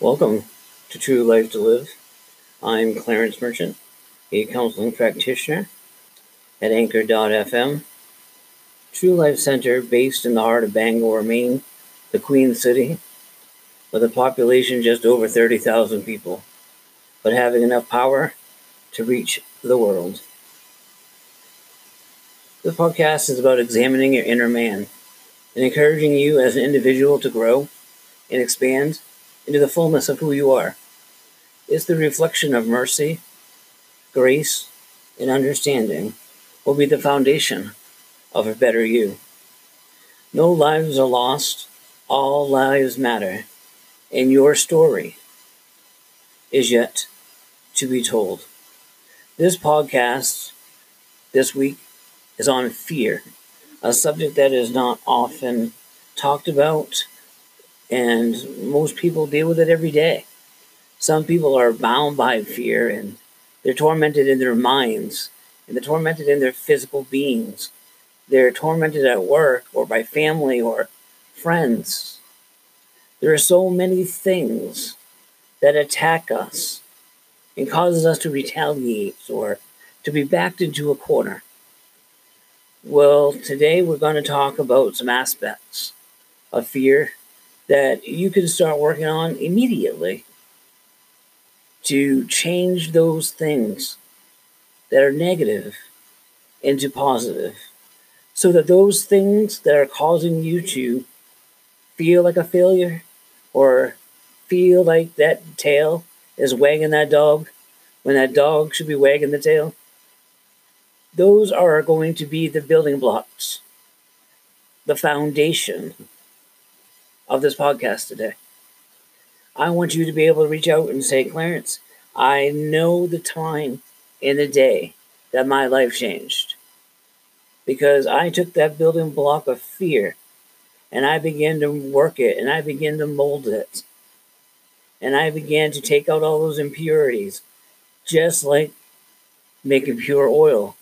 Welcome to True Life to Live. I'm Clarence Merchant, a counseling practitioner at Anchor.fm, True Life Center based in the heart of Bangor, Maine, the Queen City, with a population just over 30,000 people, but having enough power to reach the world. This podcast is about examining your inner man and encouraging you as an individual to grow and expand into the fullness of who you are. is the reflection of mercy, grace, and understanding will be the foundation of a better you. No lives are lost, all lives matter, and your story is yet to be told. This podcast this week is on fear, a subject that is not often talked about and most people deal with it every day. Some people are bound by fear and they're tormented in their minds and they're tormented in their physical beings. They're tormented at work or by family or friends. There are so many things that attack us and causes us to retaliate or to be backed into a corner. Well, today we're going to talk about some aspects of fear that you can start working on immediately to change those things that are negative into positive so that those things that are causing you to feel like a failure or feel like that tail is wagging that dog when that dog should be wagging the tail those are going to be the building blocks the foundation of this podcast today. I want you to be able to reach out and say, Clarence, I know the time in the day that my life changed because I took that building block of fear and I began to work it and I began to mold it. And I began to take out all those impurities, just like making pure oil.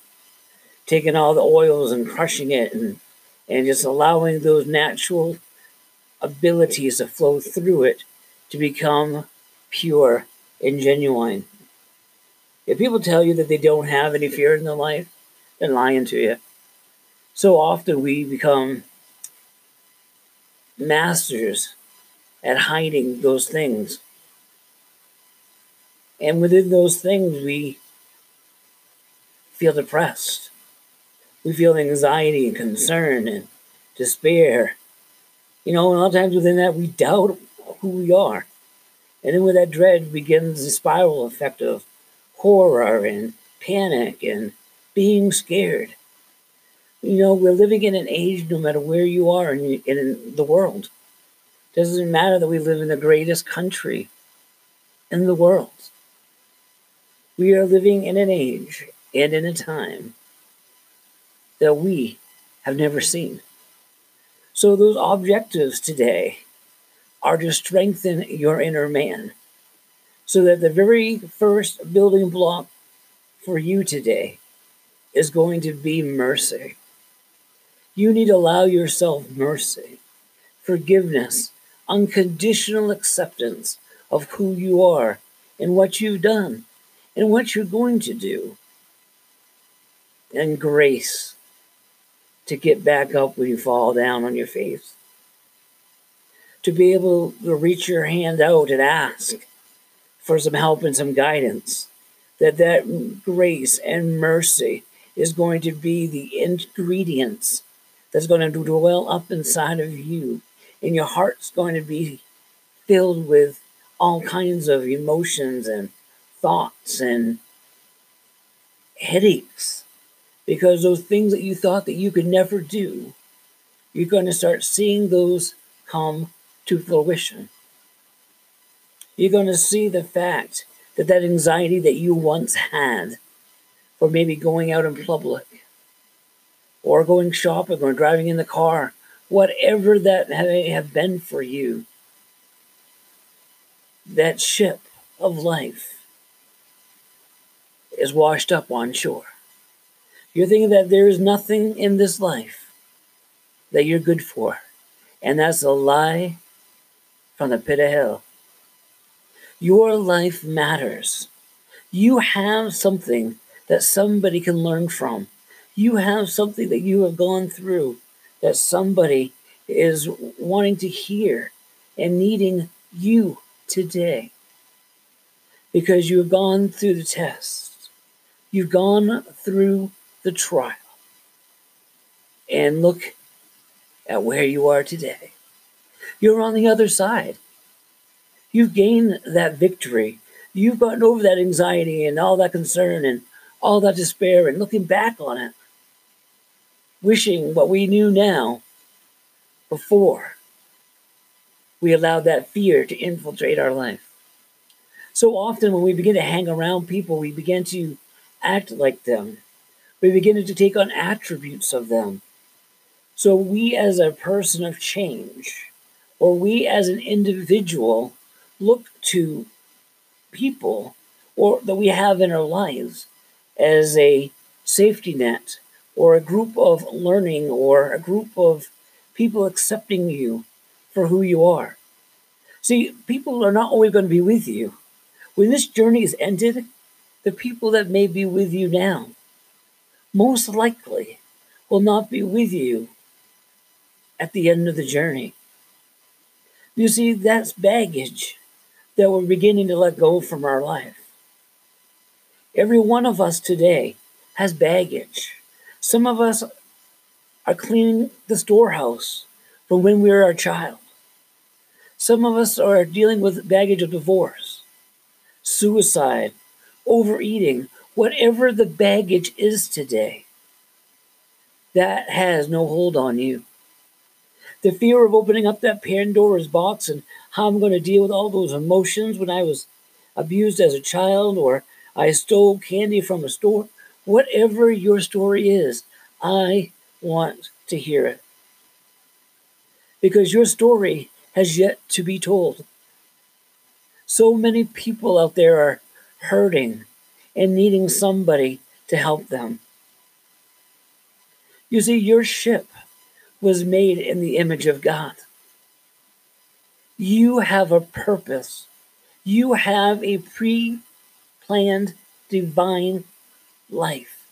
Taking all the oils and crushing it and, and just allowing those natural abilities to flow through it to become pure and genuine. If people tell you that they don't have any fear in their life, they're lying to you. So often we become masters at hiding those things. And within those things, we feel depressed. We feel anxiety and concern and despair you know, a lot of times within that, we doubt who we are. And then with that dread begins the spiral effect of horror and panic and being scared. You know, we're living in an age, no matter where you are in, in the world. Doesn't matter that we live in the greatest country in the world. We are living in an age and in a time that we have never seen. So, those objectives today are to strengthen your inner man. So that the very first building block for you today is going to be mercy. You need to allow yourself mercy, forgiveness, unconditional acceptance of who you are and what you've done and what you're going to do, and grace to get back up when you fall down on your face. To be able to reach your hand out and ask for some help and some guidance. That that grace and mercy is going to be the ingredients that's going to dwell up inside of you. And your heart's going to be filled with all kinds of emotions and thoughts and headaches because those things that you thought that you could never do, you're going to start seeing those come to fruition. You're going to see the fact that that anxiety that you once had for maybe going out in public or going shopping or driving in the car, whatever that may have been for you, that ship of life is washed up on shore. You're thinking that there is nothing in this life that you're good for. And that's a lie from the pit of hell. Your life matters. You have something that somebody can learn from. You have something that you have gone through that somebody is wanting to hear and needing you today because you have gone through the test. You've gone through the trial. And look at where you are today. You're on the other side. You've gained that victory. You've gotten over that anxiety and all that concern and all that despair and looking back on it, wishing what we knew now before we allowed that fear to infiltrate our life. So often, when we begin to hang around people, we begin to act like them. We begin to take on attributes of them. So, we as a person of change, or we as an individual, look to people or that we have in our lives as a safety net or a group of learning or a group of people accepting you for who you are. See, people are not always going to be with you. When this journey is ended, the people that may be with you now most likely will not be with you at the end of the journey. You see, that's baggage that we're beginning to let go from our life. Every one of us today has baggage. Some of us are cleaning the storehouse from when we were a child. Some of us are dealing with baggage of divorce, suicide, overeating, whatever the baggage is today. That has no hold on you. The fear of opening up that Pandora's box and how I'm going to deal with all those emotions when I was abused as a child or I stole candy from a store. Whatever your story is, I want to hear it. Because your story has yet to be told. So many people out there are hurting and needing somebody to help them. You see, your ship was made in the image of God. You have a purpose. You have a pre planned divine life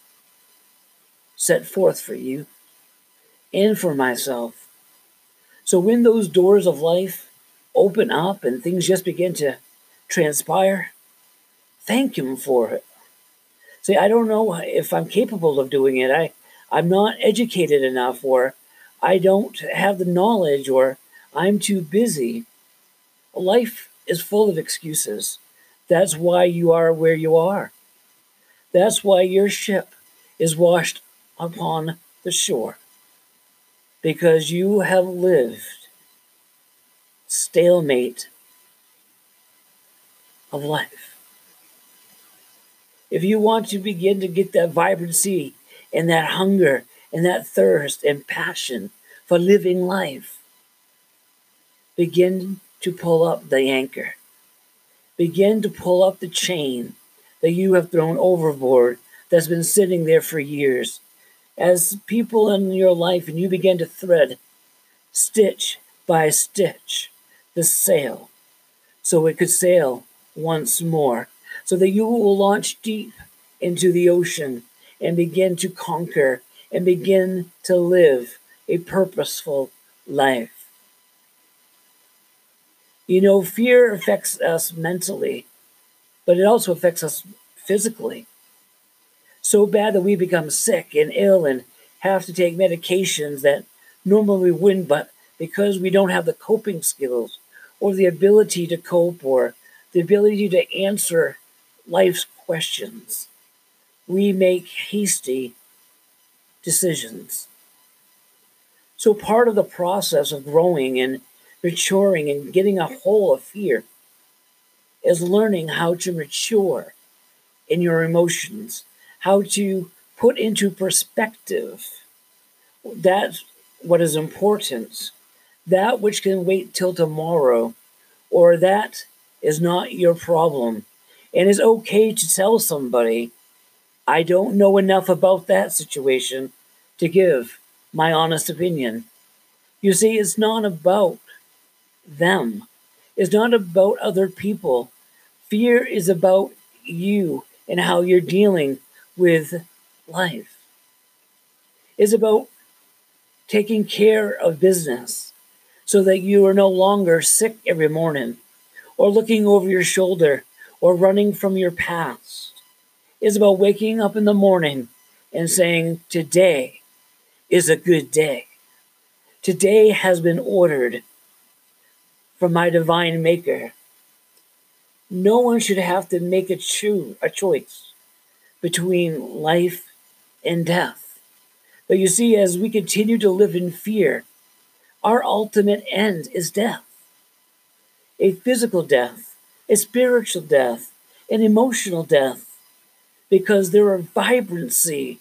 set forth for you and for myself. So when those doors of life open up and things just begin to transpire, thank Him for it. See, I don't know if I'm capable of doing it. I, I'm not educated enough, or I don't have the knowledge, or I'm too busy. Life is full of excuses. That's why you are where you are. That's why your ship is washed upon the shore. Because you have lived stalemate of life. If you want to begin to get that vibrancy and that hunger and that thirst and passion for living life, begin to pull up the anchor. Begin to pull up the chain that you have thrown overboard that's been sitting there for years. As people in your life and you begin to thread stitch by stitch the sail so it could sail once more, so that you will launch deep into the ocean and begin to conquer and begin to live a purposeful life. You know, fear affects us mentally, but it also affects us physically. So bad that we become sick and ill and have to take medications that normally we wouldn't, but because we don't have the coping skills or the ability to cope or the ability to answer life's questions, we make hasty decisions. So, part of the process of growing and maturing and getting a hold of fear is learning how to mature in your emotions, how to put into perspective that what is important, that which can wait till tomorrow, or that is not your problem. And it's okay to tell somebody, I don't know enough about that situation to give my honest opinion. You see, it's not about them. It's not about other people Fear is about you and how you're dealing with life. It's about taking care of business so that you are no longer sick every morning or looking over your shoulder or running from your past. It's about waking up in the morning and saying, Today is a good day. Today has been ordered from my divine maker. No one should have to make a, cho- a choice between life and death. But you see, as we continue to live in fear, our ultimate end is death a physical death, a spiritual death, an emotional death, because there are vibrancy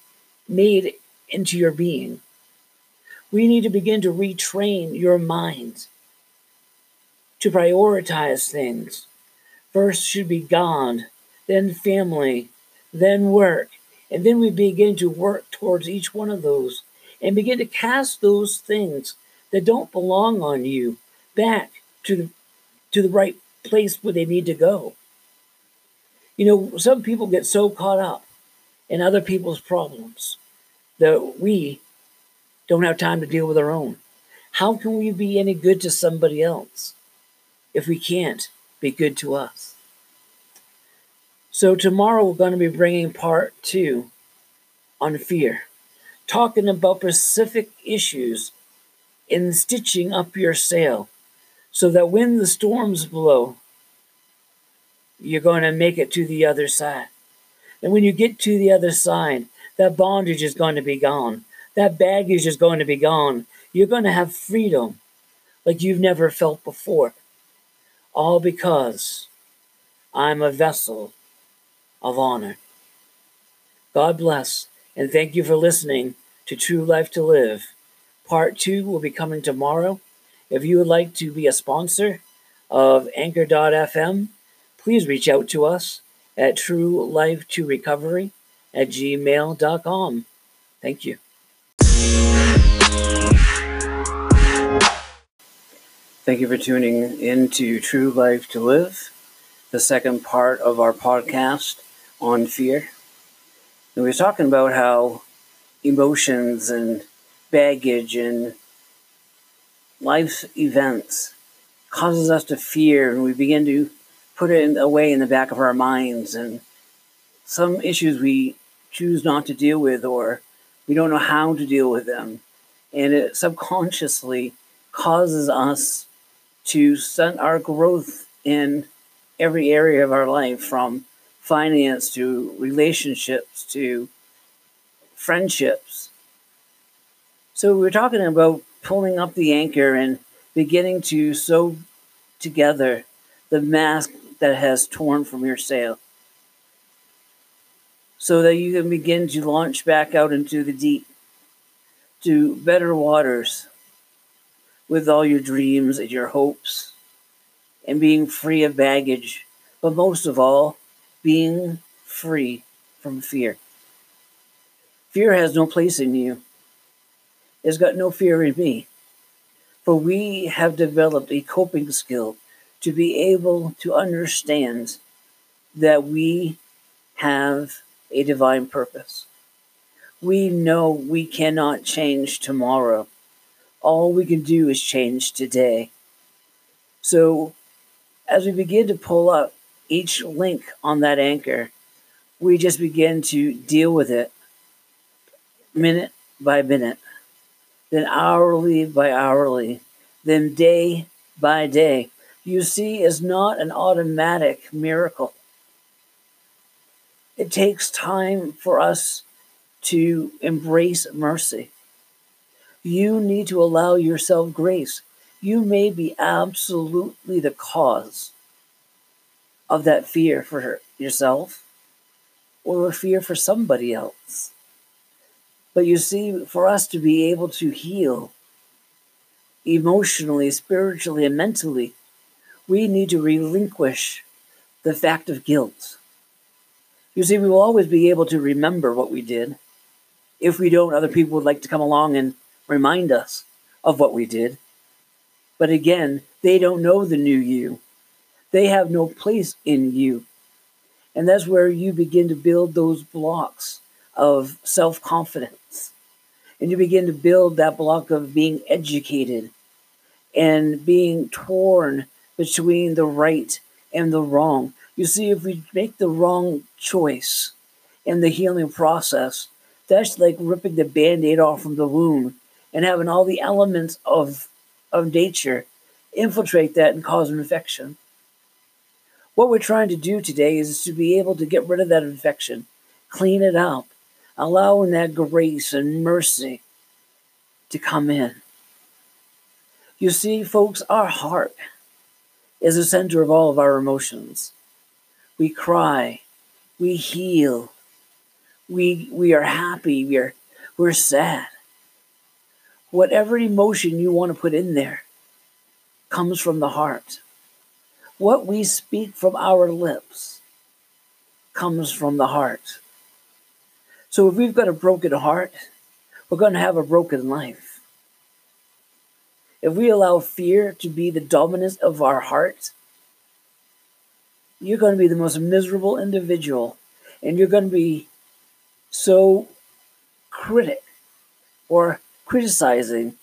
made into your being. We need to begin to retrain your mind to prioritize things. First should be God, then family, then work, and then we begin to work towards each one of those and begin to cast those things that don't belong on you back to the to the right place where they need to go. You know, some people get so caught up in other people's problems that we don't have time to deal with our own. How can we be any good to somebody else if we can't be good to us? So, tomorrow we're going to be bringing part two on fear, talking about specific issues in stitching up your sail so that when the storms blow, you're going to make it to the other side. And when you get to the other side, that bondage is going to be gone. That baggage is going to be gone. You're going to have freedom like you've never felt before. All because I'm a vessel of honor. God bless, and thank you for listening to True Life to Live. Part two will be coming tomorrow. If you would like to be a sponsor of Anchor.fm, please reach out to us at True Life to Recovery at gmail.com. Thank you. Thank you for tuning in to True Life to Live, the second part of our podcast on fear. And we were talking about how emotions and baggage and life's events causes us to fear and we begin to put it away in the back of our minds and some issues we choose not to deal with or we don't know how to deal with them. And it subconsciously causes us to stunt our growth in every area of our life from finance to relationships to friendships. So we're talking about pulling up the anchor and beginning to sew together the mask that has torn from your sail so that you can begin to launch back out into the deep to better waters with all your dreams and your hopes and being free of baggage, but most of all, being free from fear. Fear has no place in you has got no fear in me. For we have developed a coping skill to be able to understand that we have a divine purpose. We know we cannot change tomorrow. All we can do is change today. So, as we begin to pull up each link on that anchor, we just begin to deal with it minute by minute then hourly by hourly, then day by day. You see, is not an automatic miracle. It takes time for us to embrace mercy. You need to allow yourself grace. You may be absolutely the cause of that fear for yourself or a fear for somebody else. But you see, for us to be able to heal emotionally, spiritually, and mentally, we need to relinquish the fact of guilt. You see, we will always be able to remember what we did. If we don't, other people would like to come along and remind us of what we did. But again, they don't know the new you. They have no place in you. And that's where you begin to build those blocks of self confidence. And you begin to build that block of being educated and being torn between the right and the wrong. You see, if we make the wrong choice in the healing process, that's like ripping the band aid off from the wound and having all the elements of, of nature infiltrate that and cause an infection. What we're trying to do today is to be able to get rid of that infection, clean it up, allowing that grace and mercy to come in. You see, folks, our heart is the center of all of our emotions. We cry, we heal, we we are happy, we're we're sad. Whatever emotion you want to put in there comes from the heart. What we speak from our lips comes from the heart. So if we've got a broken heart, we're going to have a broken life. If we allow fear to be the dominance of our heart, you're going to be the most miserable individual and you're going to be so critic or criticizing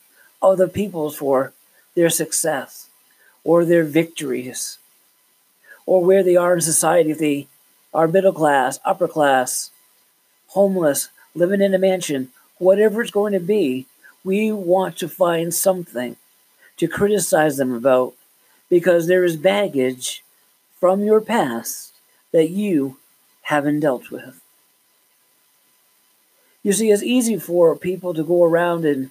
other people for their success or their victories or where they are in society if they are middle class, upper class, homeless, living in a mansion, whatever it's going to be, we want to find something to criticize them about because there is baggage from your past that you haven't dealt with. You see, it's easy for people to go around and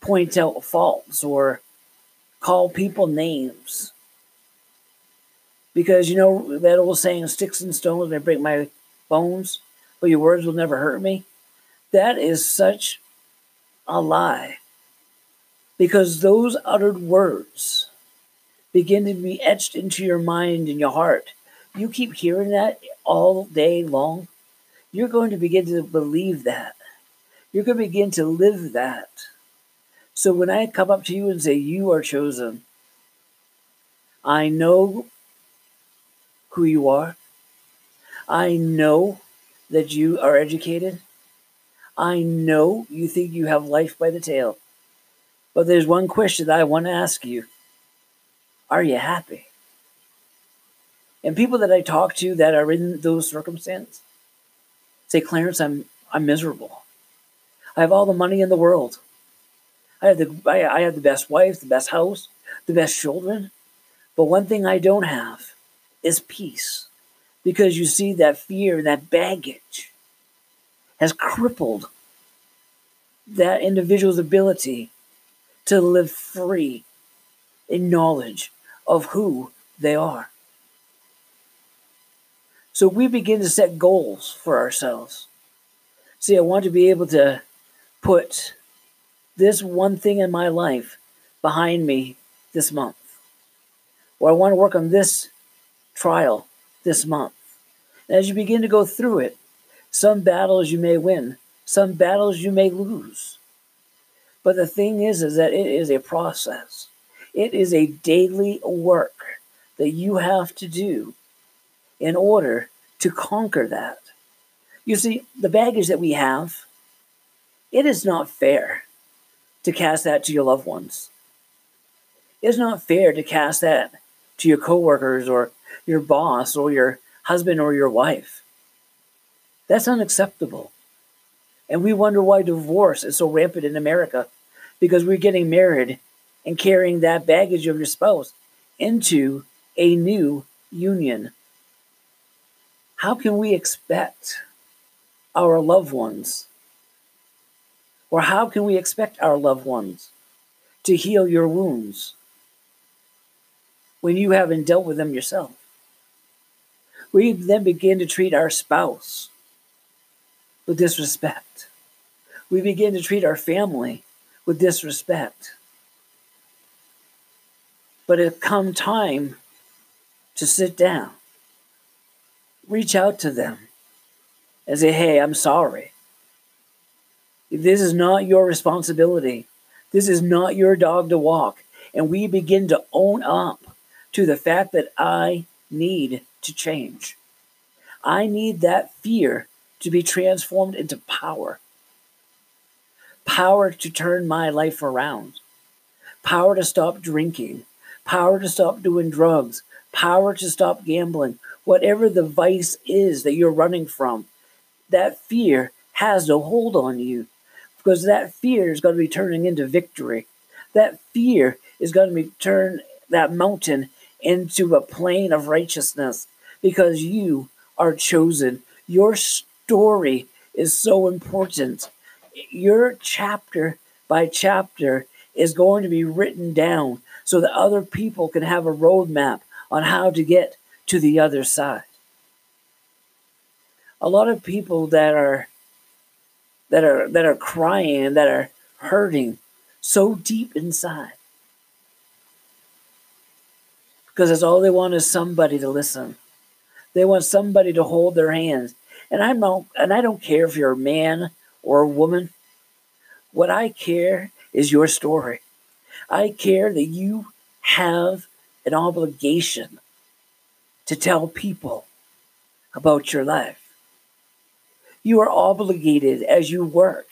point out faults or call people names. Because you know that old saying, sticks and stones may break my bones, but your words will never hurt me? That is such a lie. Because those uttered words begin to be etched into your mind and your heart. You keep hearing that all day long, you're going to begin to believe that. You're going to begin to live that. So when I come up to you and say, You are chosen, I know who you are. I know that you are educated. I know you think you have life by the tail. But there's one question that I want to ask you Are you happy? And people that I talk to that are in those circumstances say, Clarence, I'm, I'm miserable. I have all the money in the world. I have the I, I have the best wife, the best house, the best children. But one thing I don't have is peace. Because you see that fear, and that baggage has crippled that individual's ability to live free in knowledge of who they are. So we begin to set goals for ourselves. See, I want to be able to put this one thing in my life behind me this month. Or I want to work on this trial this month. As you begin to go through it, some battles you may win, some battles you may lose. But the thing is, is that it is a process. It is a daily work that you have to do in order to conquer that. You see, the baggage that we have it is not fair to cast that to your loved ones. It's not fair to cast that to your coworkers or your boss or your husband or your wife. That's unacceptable. And we wonder why divorce is so rampant in America because we're getting married and carrying that baggage of your spouse into a new union. How can we expect our loved ones or how can we expect our loved ones to heal your wounds when you haven't dealt with them yourself? We then begin to treat our spouse with disrespect. We begin to treat our family with disrespect. But it come time to sit down, reach out to them and say, hey, I'm sorry. This is not your responsibility. This is not your dog to walk. And we begin to own up to the fact that I need to change. I need that fear to be transformed into power. Power to turn my life around. Power to stop drinking. Power to stop doing drugs. Power to stop gambling. Whatever the vice is that you're running from, that fear has no hold on you because that fear is going to be turning into victory. That fear is going to be turn that mountain into a plain of righteousness because you are chosen. Your story is so important. Your chapter by chapter is going to be written down so that other people can have a roadmap on how to get to the other side. A lot of people that are that are that are crying that are hurting so deep inside because that's all they want is somebody to listen they want somebody to hold their hands and i'm not and i don't care if you're a man or a woman what i care is your story i care that you have an obligation to tell people about your life you are obligated as you work.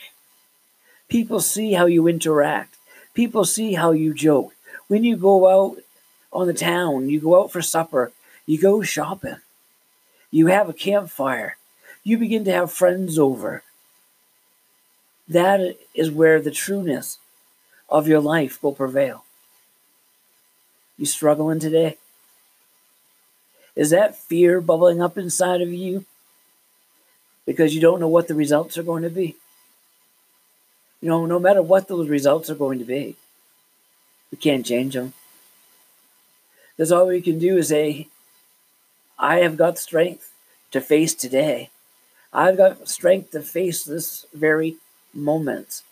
People see how you interact. People see how you joke. When you go out on the town, you go out for supper, you go shopping, you have a campfire, you begin to have friends over. That is where the trueness of your life will prevail. You struggling today? Is that fear bubbling up inside of you? because you don't know what the results are going to be. You know, no matter what those results are going to be, we can't change them. That's all we can do is say, I have got strength to face today. I've got strength to face this very moment.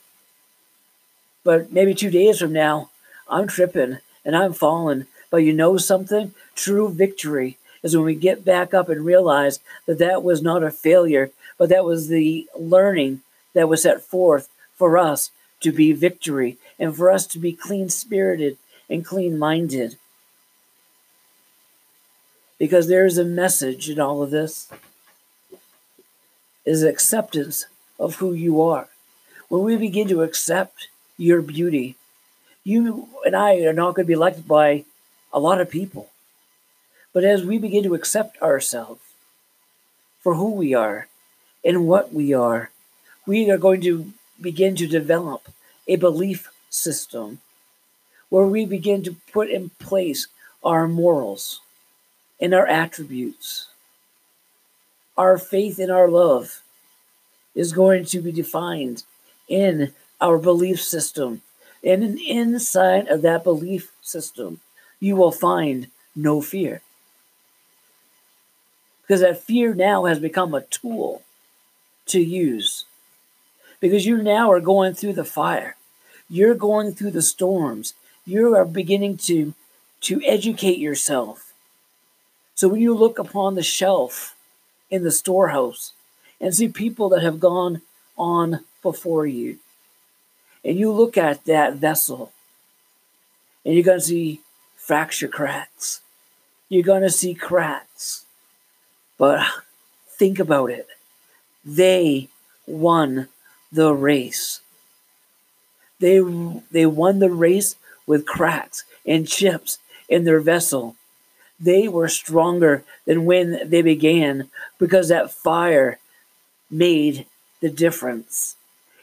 But maybe two days from now, I'm tripping and I'm falling. But you know something? True victory is when we get back up and realize that that was not a failure, but that was the learning that was set forth for us to be victory and for us to be clean spirited and clean minded. Because there is a message in all of this is acceptance of who you are. When we begin to accept your beauty, you and I are not going to be liked by a lot of people. But as we begin to accept ourselves for who we are, and what we are, we are going to begin to develop a belief system where we begin to put in place our morals and our attributes. Our faith in our love is going to be defined in our belief system. And inside of that belief system, you will find no fear. Because that fear now has become a tool to use because you now are going through the fire. You're going through the storms. You are beginning to to educate yourself. So when you look upon the shelf in the storehouse and see people that have gone on before you, and you look at that vessel, and you're going to see fracture cracks. You're going to see cracks. But think about it. They won the race. They, they won the race with cracks and chips in their vessel. They were stronger than when they began because that fire made the difference.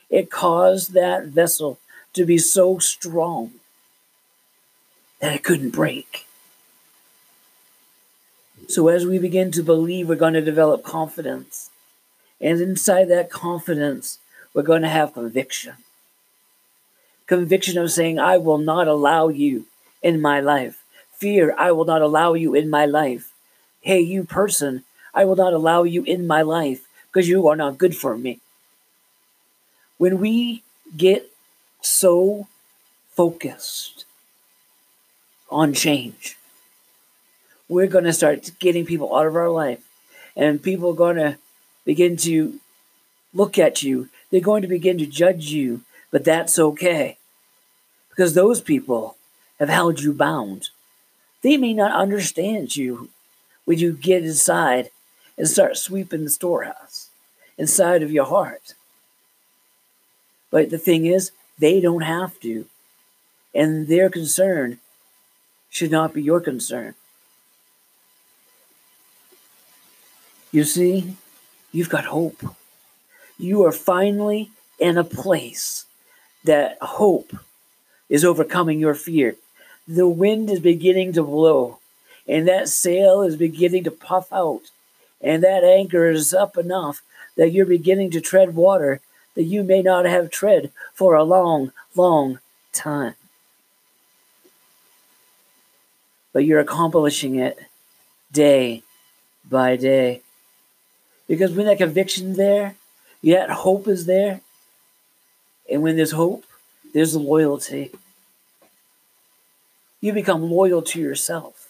It caused that vessel to be so strong that it couldn't break. So, as we begin to believe, we're going to develop confidence. And inside that confidence, we're going to have conviction. Conviction of saying, I will not allow you in my life. Fear, I will not allow you in my life. Hey, you person, I will not allow you in my life because you are not good for me. When we get so focused on change, we're going to start getting people out of our life, and people are going to begin to look at you. They're going to begin to judge you, but that's okay. Because those people have held you bound. They may not understand you when you get inside and start sweeping the storehouse inside of your heart. But the thing is, they don't have to. And their concern should not be your concern. You see, you've got hope. You are finally in a place that hope is overcoming your fear. The wind is beginning to blow, and that sail is beginning to puff out, and that anchor is up enough that you're beginning to tread water that you may not have tread for a long, long time. But you're accomplishing it day by day. Because when that conviction there, that hope is there, and when there's hope, there's loyalty. You become loyal to yourself.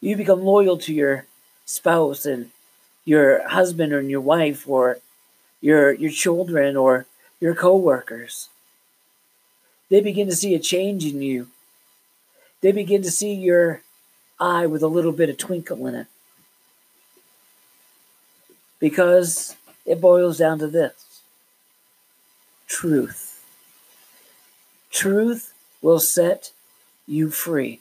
You become loyal to your spouse and your husband or your wife or your your children or your coworkers. They begin to see a change in you. They begin to see your eye with a little bit of twinkle in it. Because it boils down to this truth. Truth will set you free.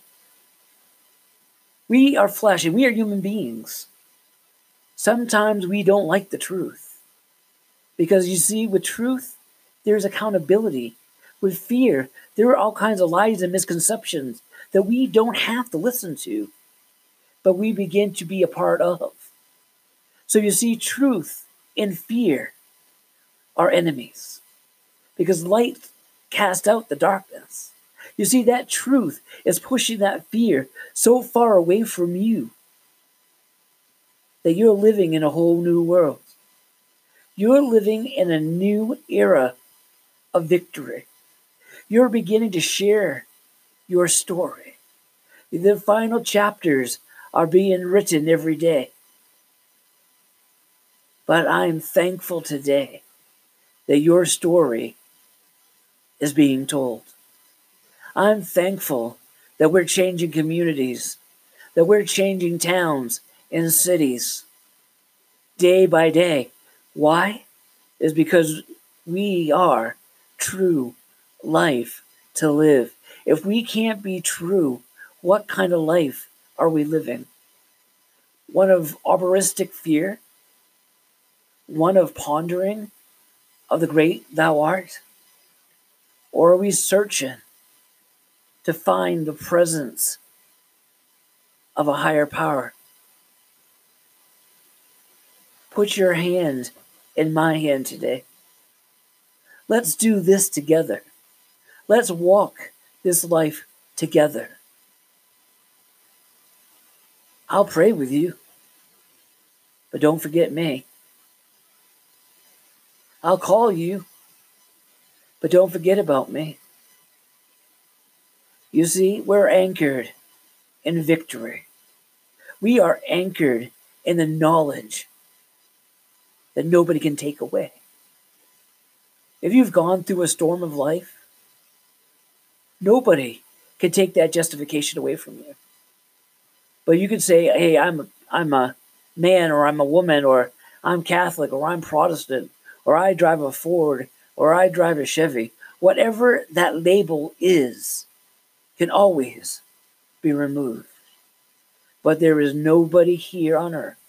We are flesh and we are human beings. Sometimes we don't like the truth. Because you see, with truth, there's accountability. With fear, there are all kinds of lies and misconceptions that we don't have to listen to, but we begin to be a part of. So you see, truth and fear are enemies because light casts out the darkness. You see, that truth is pushing that fear so far away from you that you're living in a whole new world. You're living in a new era of victory. You're beginning to share your story. The final chapters are being written every day. But I'm thankful today that your story is being told. I'm thankful that we're changing communities, that we're changing towns and cities day by day. Why? Is because we are true life to live. If we can't be true, what kind of life are we living? One of arboristic fear? One of pondering of the great thou art? Or are we searching to find the presence of a higher power? Put your hand in my hand today. Let's do this together. Let's walk this life together. I'll pray with you, but don't forget me. I'll call you, but don't forget about me. You see, we're anchored in victory. We are anchored in the knowledge that nobody can take away. If you've gone through a storm of life, nobody can take that justification away from you. But you can say, "Hey, I'm a, I'm a man, or I'm a woman, or I'm Catholic, or I'm Protestant, or I drive a Ford, or I drive a Chevy." Whatever that label is, can always be removed. But there is nobody here on earth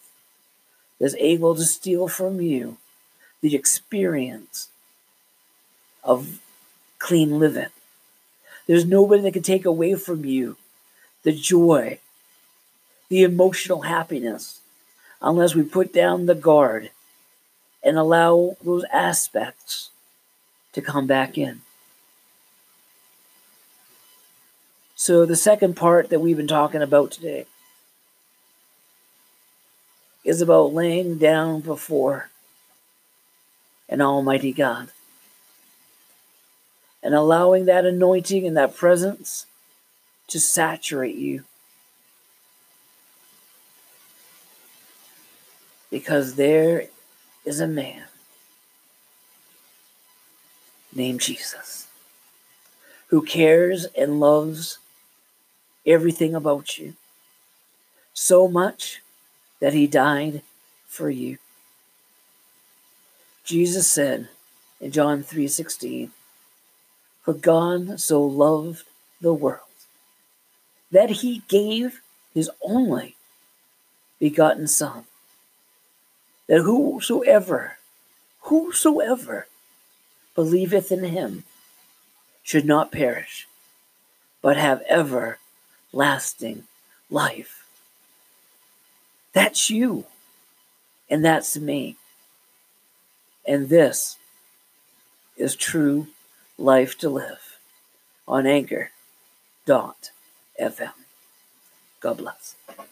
that's able to steal from you the experience of clean living. There's nobody that can take away from you the joy, the emotional happiness, unless we put down the guard and allow those aspects to come back in. So, the second part that we've been talking about today is about laying down before an Almighty God and allowing that anointing and that presence to saturate you. Because there is a man named Jesus who cares and loves everything about you so much that he died for you. Jesus said in John 3:16, "For God so loved the world that he gave his only begotten son that whosoever whosoever believeth in him should not perish but have everlasting life. That's you and that's me. And this is true life to live on anchor dot fm god bless